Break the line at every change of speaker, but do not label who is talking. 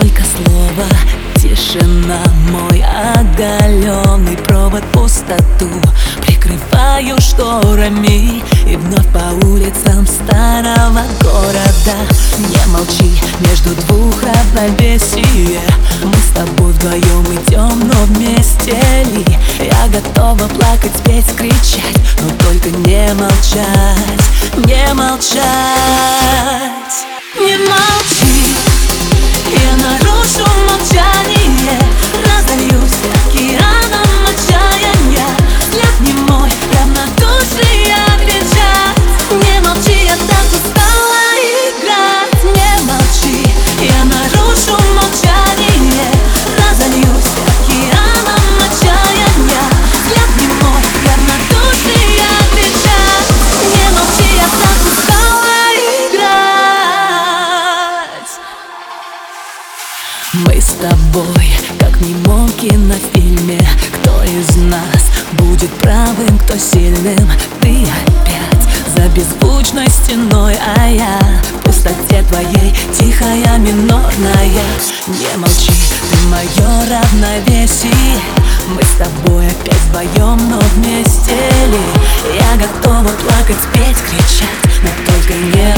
Только слово Тишина, мой оголенный провод пустоту. Прикрываю шторами И вновь по улицам старого города. Не молчи, между двух равновесие. Мы с тобой вдвоем идем, но вместе ли? Я готова плакать, петь, кричать Но только не молчать, не молчать мы с тобой, как в немом кинофильме Кто из нас будет правым, кто сильным? Ты опять за беззвучной стеной А я в пустоте твоей, тихая, минорная. Не молчи, ты мое равновесие. Мы с тобой опять вдвоем, но вместе ли? Я готова плакать, петь, кричать Но только не